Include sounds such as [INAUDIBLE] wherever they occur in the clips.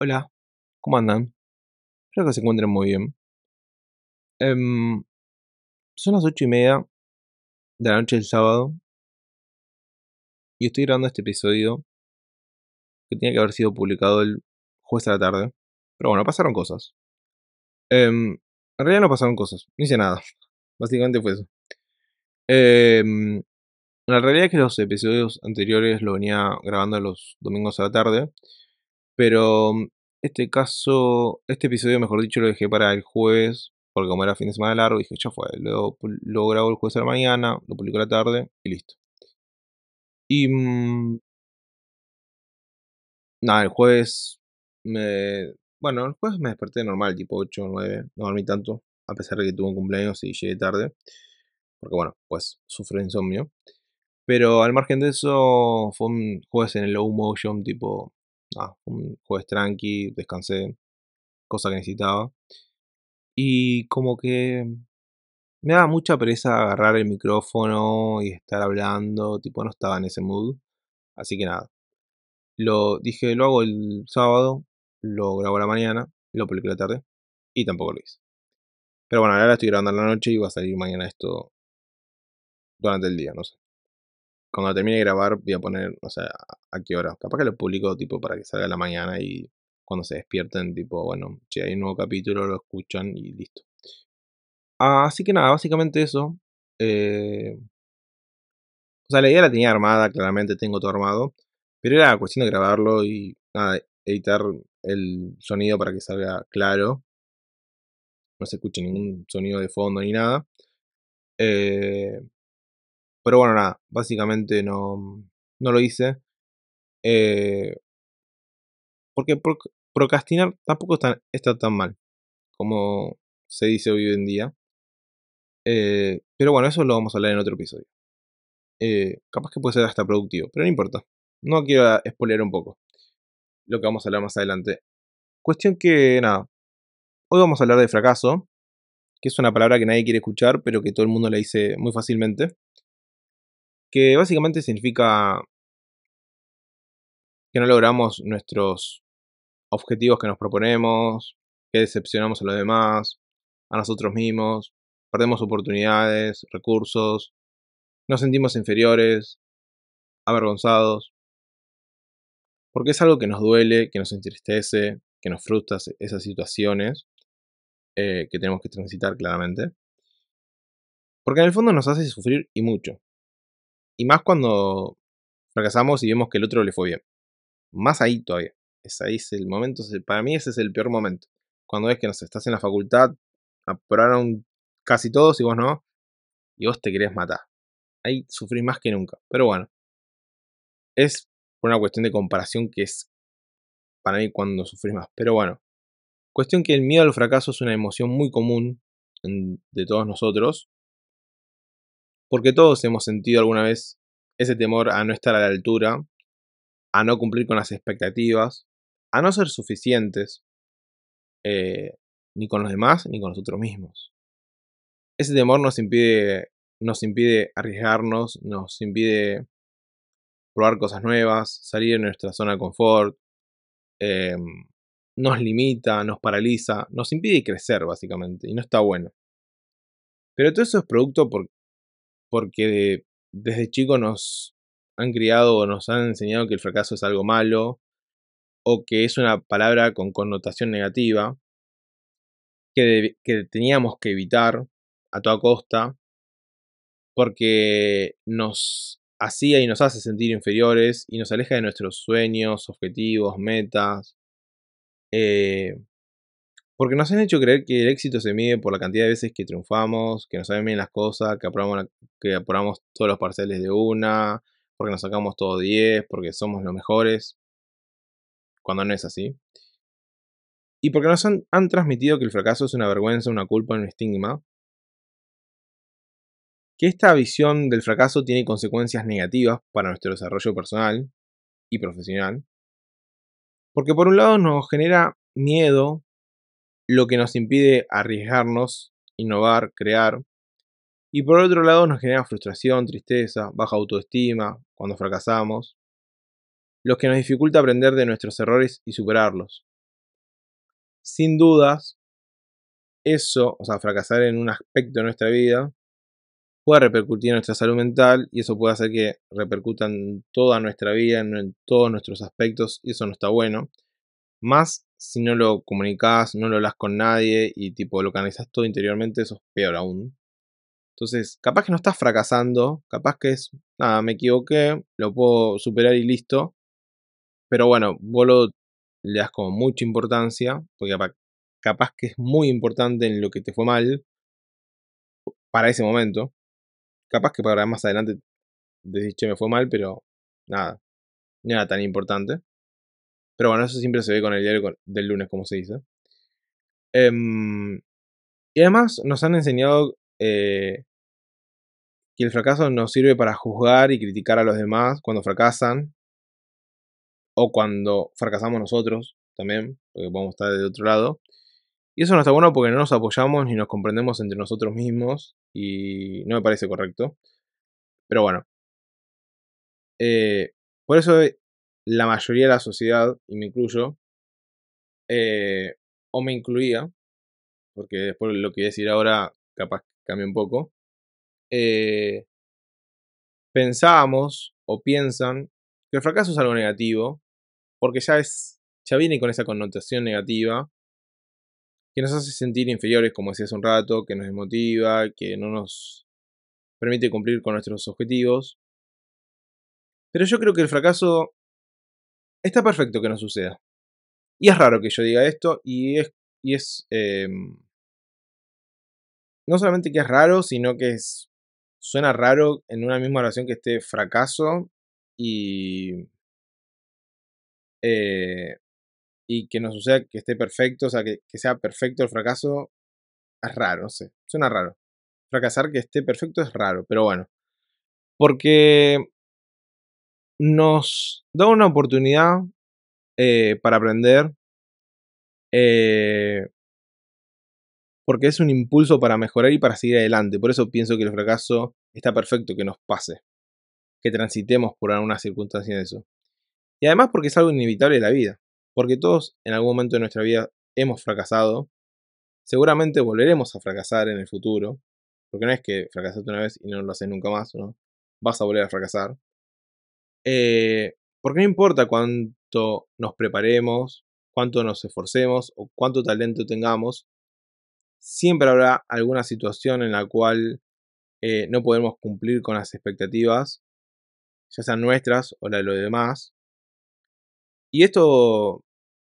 Hola, ¿cómo andan? Espero que se encuentren muy bien. Em, son las ocho y media de la noche del sábado y estoy grabando este episodio que tenía que haber sido publicado el jueves a la tarde. Pero bueno, pasaron cosas. Em, en realidad no pasaron cosas, no hice nada. [LAUGHS] Básicamente fue eso. Em, la realidad es que los episodios anteriores lo venía grabando los domingos a la tarde. Pero este caso, este episodio, mejor dicho, lo dejé para el jueves, porque como era fin de semana largo, dije, ya fue, lo, lo grabo el jueves a la mañana, lo publico a la tarde y listo. Y... Mm, nada, el jueves me... Bueno, el jueves me desperté normal, tipo 8 o 9, no dormí tanto, a pesar de que tuve un cumpleaños y llegué tarde, porque bueno, pues sufro insomnio. Pero al margen de eso, fue un jueves en el low motion, tipo ah, un jueves tranqui, descansé, cosa que necesitaba. Y como que me daba mucha pereza agarrar el micrófono y estar hablando, tipo no estaba en ese mood. Así que nada. Lo dije, lo hago el sábado, lo grabo a la mañana, lo publico la tarde y tampoco lo hice. Pero bueno, ahora estoy grabando en la noche y va a salir mañana esto durante el día, no sé cuando termine de grabar voy a poner, o sea, a qué hora. Capaz que lo publico tipo para que salga a la mañana y cuando se despierten, tipo, bueno, si hay un nuevo capítulo, lo escuchan y listo. así que nada, básicamente eso. Eh, o sea, la idea la tenía armada, claramente tengo todo armado. Pero era cuestión de grabarlo y editar el sonido para que salga claro. No se escuche ningún sonido de fondo ni nada. Eh, pero bueno, nada, básicamente no, no lo hice. Eh, porque procrastinar tampoco está, tan mal como se dice hoy en día. Eh, pero bueno, eso lo vamos a hablar en otro episodio. Eh, capaz que puede ser hasta productivo, pero no importa. No quiero spoilear un poco lo que vamos a hablar más adelante. Cuestión que, nada, hoy vamos a hablar de fracaso, que es una palabra que nadie quiere escuchar, pero que todo el mundo le dice muy fácilmente que básicamente significa que no logramos nuestros objetivos que nos proponemos, que decepcionamos a los demás, a nosotros mismos, perdemos oportunidades, recursos, nos sentimos inferiores, avergonzados, porque es algo que nos duele, que nos entristece, que nos frustra esas situaciones eh, que tenemos que transitar claramente, porque en el fondo nos hace sufrir y mucho. Y más cuando fracasamos y vemos que el otro le fue bien. Más ahí todavía. Es ahí es el momento, para mí ese es el peor momento. Cuando ves que no estás en la facultad, aprobaron casi todos y vos no, y vos te querés matar. Ahí sufrís más que nunca. Pero bueno, es una cuestión de comparación que es para mí cuando sufrís más. Pero bueno, cuestión que el miedo al fracaso es una emoción muy común de todos nosotros porque todos hemos sentido alguna vez ese temor a no estar a la altura, a no cumplir con las expectativas, a no ser suficientes, eh, ni con los demás ni con nosotros mismos. Ese temor nos impide, nos impide arriesgarnos, nos impide probar cosas nuevas, salir de nuestra zona de confort, em, nos limita, nos paraliza, nos impide crecer básicamente, y no está bueno. Pero todo eso es producto por, porque desde chico nos han criado o nos han enseñado que el fracaso es algo malo o que es una palabra con connotación negativa que, que teníamos que evitar a toda costa porque nos hacía y nos hace sentir inferiores y nos aleja de nuestros sueños, objetivos, metas. Eh, porque nos han hecho creer que el éxito se mide por la cantidad de veces que triunfamos, que nos salen bien las cosas, que aprobamos, que aprobamos todos los parciales de una, porque nos sacamos todos 10, porque somos los mejores, cuando no es así. Y porque nos han, han transmitido que el fracaso es una vergüenza, una culpa, un estigma. Que esta visión del fracaso tiene consecuencias negativas para nuestro desarrollo personal y profesional. Porque por un lado nos genera miedo lo que nos impide arriesgarnos, innovar, crear. Y por otro lado nos genera frustración, tristeza, baja autoestima cuando fracasamos, lo que nos dificulta aprender de nuestros errores y superarlos. sin dudas, eso, o sea, fracasar en un aspecto de nuestra vida, puede repercutir en nuestra salud mental y eso puede hacer que repercuta en toda nuestra vida, en, todos nuestros aspectos, y eso no está bueno. Más si no lo comunicas, no lo hablas con nadie y tipo lo canalizas todo interiormente, eso es peor aún. Entonces, capaz que no estás fracasando, capaz que es, nada, me equivoqué, lo puedo superar y listo. Pero bueno, vos lo, le das como mucha importancia, porque capaz, que es muy importante en lo que te fue mal para ese momento. Capaz que para más adelante decís, me fue mal, pero nada, no era tan importante. Pero bueno, eso siempre se ve con el diario del lunes, como se dice. Em, y además nos han enseñado eh, que el fracaso nos sirve para juzgar y criticar a los demás cuando fracasan. O cuando fracasamos nosotros también, porque podemos estar de otro lado. Y eso no está bueno porque no nos apoyamos ni nos comprendemos entre nosotros mismos y no me parece correcto. Pero bueno. Eh, por eso la mayoría de la sociedad, y me incluyo, eh, o me incluía, porque después lo que voy a decir ahora capaz cambia un poco, eh, pensábamos o piensan que el fracaso es algo negativo, porque ya es, ya viene con esa connotación negativa, que nos hace sentir inferiores, como decía hace un rato, que nos desmotiva, que no nos permite cumplir con nuestros objetivos. Pero yo creo que el fracaso está perfecto que no suceda. Y es raro que yo diga esto y es, y es em, no solamente que es raro, sino que es, suena raro en una misma oración que esté fracaso y, eh, y que no suceda que esté perfecto, o sea, que, que sea perfecto el fracaso, es raro, no sé, suena raro. Fracasar que esté perfecto es raro, pero bueno. Porque nos da una oportunidad eh, para aprender, eh, porque es un impulso para mejorar y para seguir adelante. Por eso pienso que el fracaso está perfecto que nos pase, que transitemos por alguna circunstancia de eso. Y además porque es algo inevitable de la vida, porque todos en algún momento de nuestra vida hemos fracasado, seguramente volveremos a fracasar en el futuro, porque no es que fracasaste una vez y no lo haces nunca más, ¿no? Vas a volver a fracasar. Eh, porque no importa cuánto nos preparemos, cuánto nos esforcemos o cuánto talento tengamos, siempre habrá alguna situación en la cual eh, no podemos cumplir con las expectativas, ya sean nuestras o la de los demás. Y esto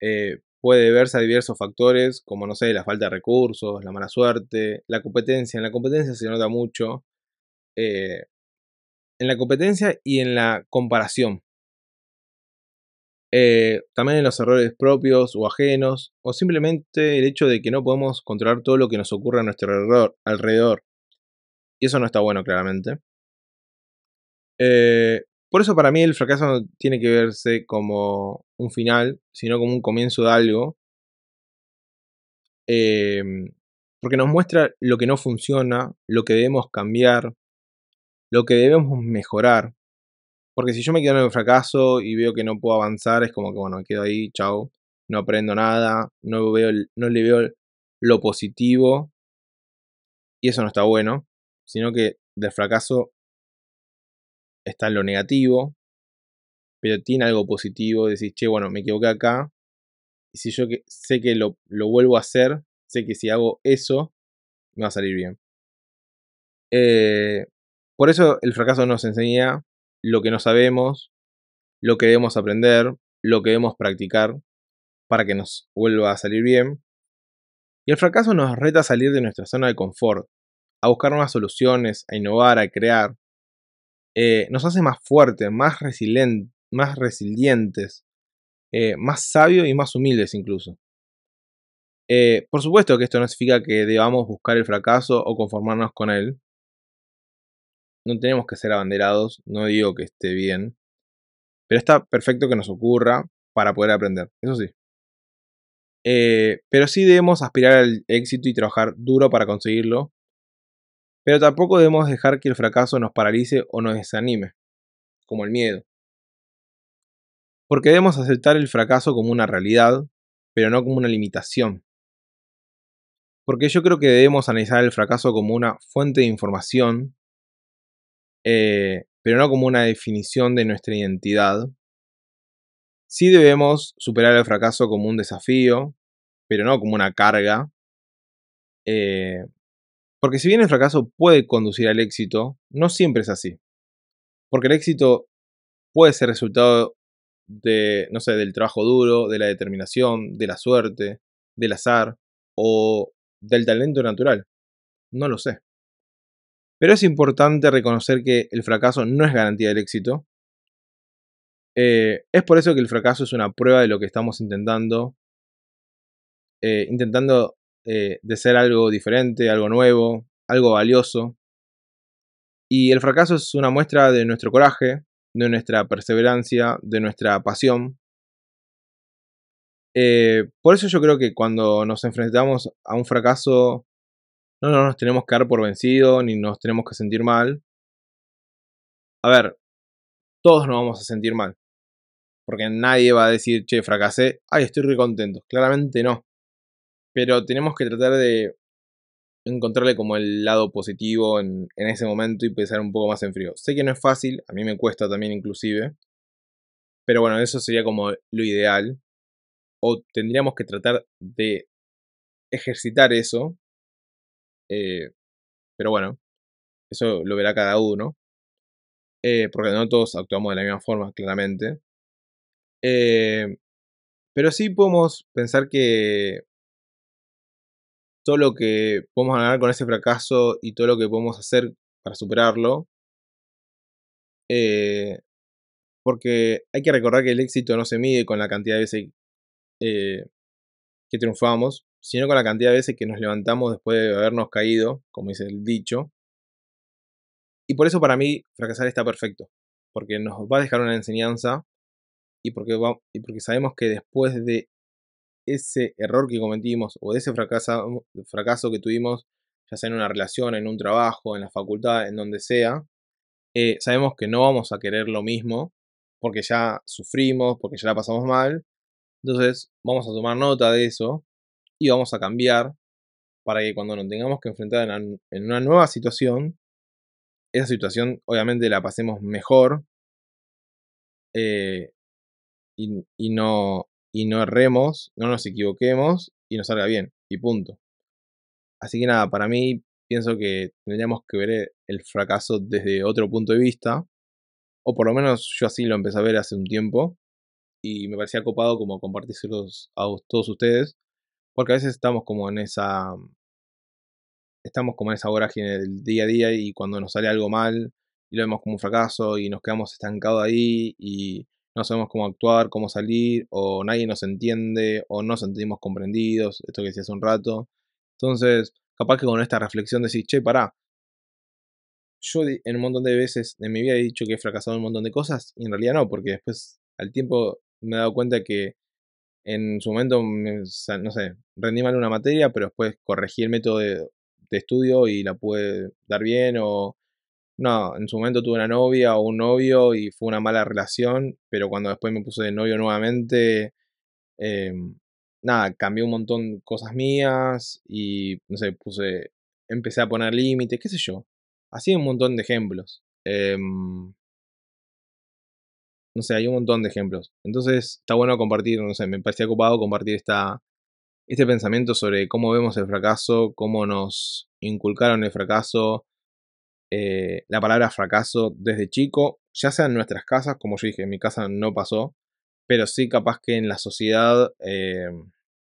eh, puede deberse a diversos factores, como no sé, la falta de recursos, la mala suerte, la competencia. En la competencia se nota mucho. En la competencia y en la comparación. Eh, también en los errores propios o ajenos, o simplemente el hecho de que no podemos controlar todo lo que nos ocurre a nuestro alrededor. Y eso no está bueno, claramente. Eh, por eso para mí el fracaso no tiene que verse como un final, sino como un comienzo de algo. Em, porque nos muestra lo que no funciona, lo que debemos cambiar, lo que debemos mejorar. Porque si yo me quedo en el fracaso y veo que no puedo avanzar, es como que, bueno, me quedo ahí, chao, no aprendo nada, no, veo, no le veo lo positivo. Y eso no está bueno, sino que del fracaso está lo negativo, pero tiene algo positivo, decir, che, bueno, me equivoqué acá, y si yo sé que lo, lo, vuelvo a hacer, sé que si hago eso, me va a salir bien. Eh, por eso el fracaso nos enseña lo que no sabemos, lo que debemos aprender, lo que debemos practicar para que nos vuelva a salir bien. Y el fracaso nos reta a salir de nuestra zona de confort, a buscar nuevas soluciones, a innovar, a crear. Eh, nos hace más fuertes, más, más resilientes, eh, más sabios y más humildes incluso. Eh, por supuesto que esto no significa que debamos buscar el fracaso o conformarnos con él, no tenemos que ser abanderados, no digo que esté bien, pero está perfecto que nos ocurra para poder aprender, eso sí. Eh, pero sí debemos aspirar al éxito y trabajar duro para conseguirlo, pero tampoco debemos dejar que el fracaso nos paralice o nos desanime, como el miedo. Porque debemos aceptar el fracaso como una realidad, pero no como una limitación. Porque yo creo que debemos analizar el fracaso como una fuente de información, eh, pero no como una definición de nuestra identidad. Sí debemos superar el fracaso como un desafío, pero no como una carga. Eh, porque si bien el fracaso puede conducir al éxito, no siempre es así. Porque el éxito puede ser resultado de, no sé, del trabajo duro, de la determinación, de la suerte, del azar o del talento natural. No lo sé. Pero es importante reconocer que el fracaso no es garantía del éxito. Eh, es por eso que el fracaso es una prueba de lo que estamos intentando. Eh, intentando eh, de ser algo diferente, algo nuevo, algo valioso. Y el fracaso es una muestra de nuestro coraje, de nuestra perseverancia, de nuestra pasión. Por eso yo creo que cuando nos enfrentamos a un fracaso, no nos tenemos que dar por vencido, ni nos tenemos que sentir mal. A ver, todos nos vamos a sentir mal. Porque nadie va a decir, che, fracasé, ay, estoy re contento. Claramente no. Pero tenemos que tratar de encontrarle como el lado positivo en, ese momento y pensar un poco más en frío. Sé que no es fácil, a mí me cuesta también inclusive. Pero bueno, eso sería como lo ideal. O tendríamos que tratar de ejercitar eso. Eh, pero bueno, eso lo verá cada uno. Eh, porque no todos actuamos de la misma forma, claramente. Eh, pero sí podemos pensar que todo lo que podemos ganar con ese fracaso y todo lo que podemos hacer para superarlo. Porque hay que recordar que el éxito no se mide con la cantidad de veces que triunfamos, sino con la cantidad de veces que nos levantamos después de habernos caído, como dice el dicho. Y por eso para mí fracasar está perfecto, porque nos va a dejar una enseñanza y porque, porque sabemos que después de ese error que cometimos o ese fracaso, fracaso que tuvimos, ya sea en una relación, en un trabajo, en la facultad, en donde sea, eh, sabemos que no vamos a querer lo mismo porque ya sufrimos, porque ya la pasamos mal. Entonces vamos a tomar nota de eso y vamos a cambiar para que cuando nos tengamos que enfrentar en una nueva situación, esa situación obviamente la pasemos mejor eh, y, no, y no erremos, no nos equivoquemos y nos salga bien. Y punto. Así que nada, para mí pienso que tendríamos que ver el fracaso desde otro punto de vista. O por lo menos yo así lo empecé a ver hace un tiempo. Y me parecía copado como compartírselos a todos ustedes. Porque a veces estamos como en esa. Estamos como en esa vorágine del día a día y cuando nos sale algo mal y lo vemos como un fracaso y nos quedamos estancados ahí y no sabemos cómo actuar, cómo salir, o nadie nos entiende, o no sentimos comprendidos, esto que decía hace un rato. Entonces, capaz que con esta reflexión decís, che, pará. Yo en un montón de veces en mi vida he dicho que he fracasado en un montón de cosas, y en realidad no, porque después al tiempo me he dado cuenta que en su momento, no sé, rendí mal una materia, pero después corregí el método de, estudio y la pude dar bien, o no, en su momento tuve una novia o un novio y fue una mala relación, pero cuando después me puse de novio nuevamente, em, nada, cambié un montón de cosas mías y, no sé, puse, empecé a poner límites, qué sé yo. Así un montón de ejemplos. Em, no sé, hay un montón de ejemplos. Entonces está bueno compartir, no sé, me parecía ocupado compartir esta, este pensamiento sobre cómo vemos el fracaso, cómo nos inculcaron el fracaso, eh, la palabra fracaso desde chico, ya sea en nuestras casas, como yo dije, en mi casa no pasó, pero sí capaz que en la sociedad, eh,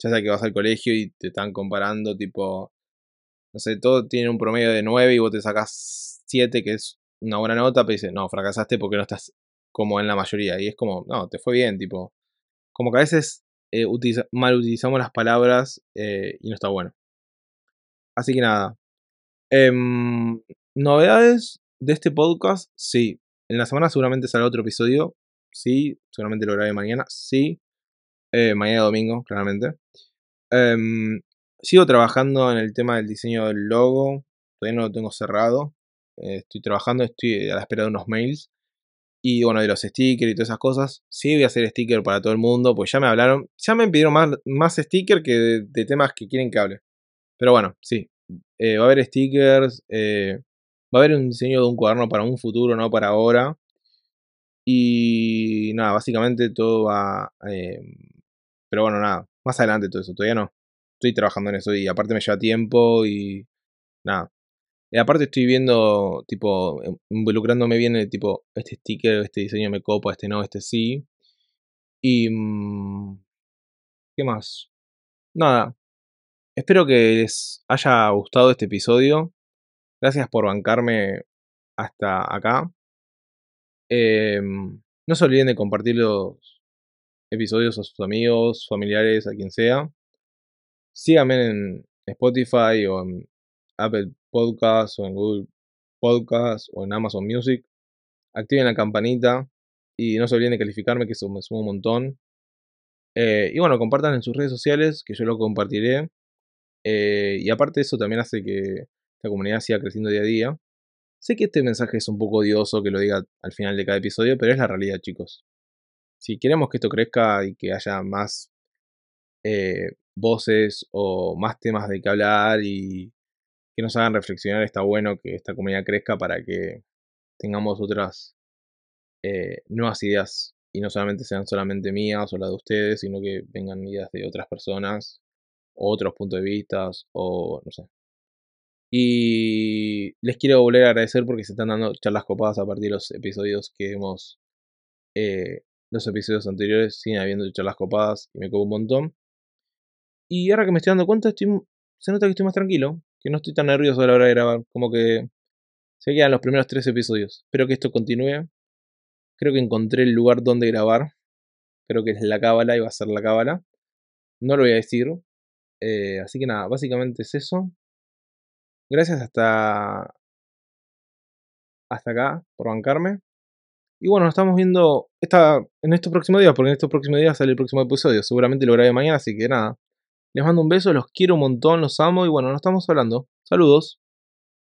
ya sea que vas al colegio y te están comparando, tipo, no sé, todo tiene un promedio de 9 y vos te sacas 7, que es una buena nota, pero dices, no, fracasaste porque no estás como en la mayoría. Y es como, no, te fue bien, tipo, como que a veces eh, mal utilizamos las palabras y no está bueno. Así que nada. Em, Novedades de este podcast, sí. En la semana seguramente saldrá otro episodio. Sí, seguramente lo grabé mañana. Sí. Eh, mañana domingo, claramente. Em, sigo trabajando en el tema del diseño del logo. Todavía no lo tengo cerrado. Eh, estoy trabajando, estoy a la espera de unos mails. Y bueno, de los stickers y todas esas cosas. Sí, voy a hacer sticker para todo el mundo, pues ya me hablaron. Ya me pidieron más, más stickers que de, temas que quieren que hable. Pero bueno, sí. Eh, va a haber stickers. Eh, va a haber un diseño de un cuaderno para un futuro, no para ahora. Y nada, básicamente todo va... Eh, pero bueno, nada, más adelante todo eso, todavía no. Estoy trabajando en eso y aparte me lleva tiempo y nada. Aparte estoy viendo, tipo, em, involucrándome bien en tipo, este sticker, este diseño me copa, este no, este sí. Y... Mm, ¿Qué más? Nada. Espero que les haya gustado este episodio. Gracias por bancarme hasta acá. Em, no se olviden de compartir los episodios a sus amigos, familiares, a quien sea. Síganme en Spotify o en Apple Podcasts o en Google Podcasts o en Amazon Music. Activen la campanita y no se olviden de calificarme, que eso me suma un montón. Eh, y bueno, compartan en sus redes sociales, que yo lo compartiré. Eh, y aparte eso también hace que la comunidad siga creciendo día a día. Sé que este mensaje es un poco odioso que lo diga al final de cada episodio, pero es la realidad, chicos. Si queremos que esto crezca y que haya más eh, voces o más temas de que hablar y que nos hagan reflexionar, está bueno que esta comunidad crezca para que tengamos otras eh, nuevas ideas y no solamente sean solamente mías o las de ustedes, sino que vengan ideas de otras personas, otros puntos de vista, o no sé, y les quiero volver a agradecer porque se están dando charlas copadas a partir de los episodios que hemos. Eh, los episodios anteriores siguen habiendo charlas copadas y me copo un montón. Y ahora que me estoy dando cuenta, estoy, se nota que estoy más tranquilo, que no estoy tan nervioso a la hora de grabar. Como que se quedan los primeros tres episodios. Espero que esto continúe. Creo que encontré el lugar donde grabar. Creo que es la cábala y va a ser la cábala. No lo voy a decir. Eh, así que nada, básicamente es eso. Gracias hasta, hasta acá por bancarme. Y bueno, nos estamos viendo esta, en estos próximos días, porque en estos próximos días sale el próximo episodio. Seguramente lo grabé mañana, así que nada. Les mando un beso, los quiero un montón, los amo y bueno, nos estamos hablando. Saludos.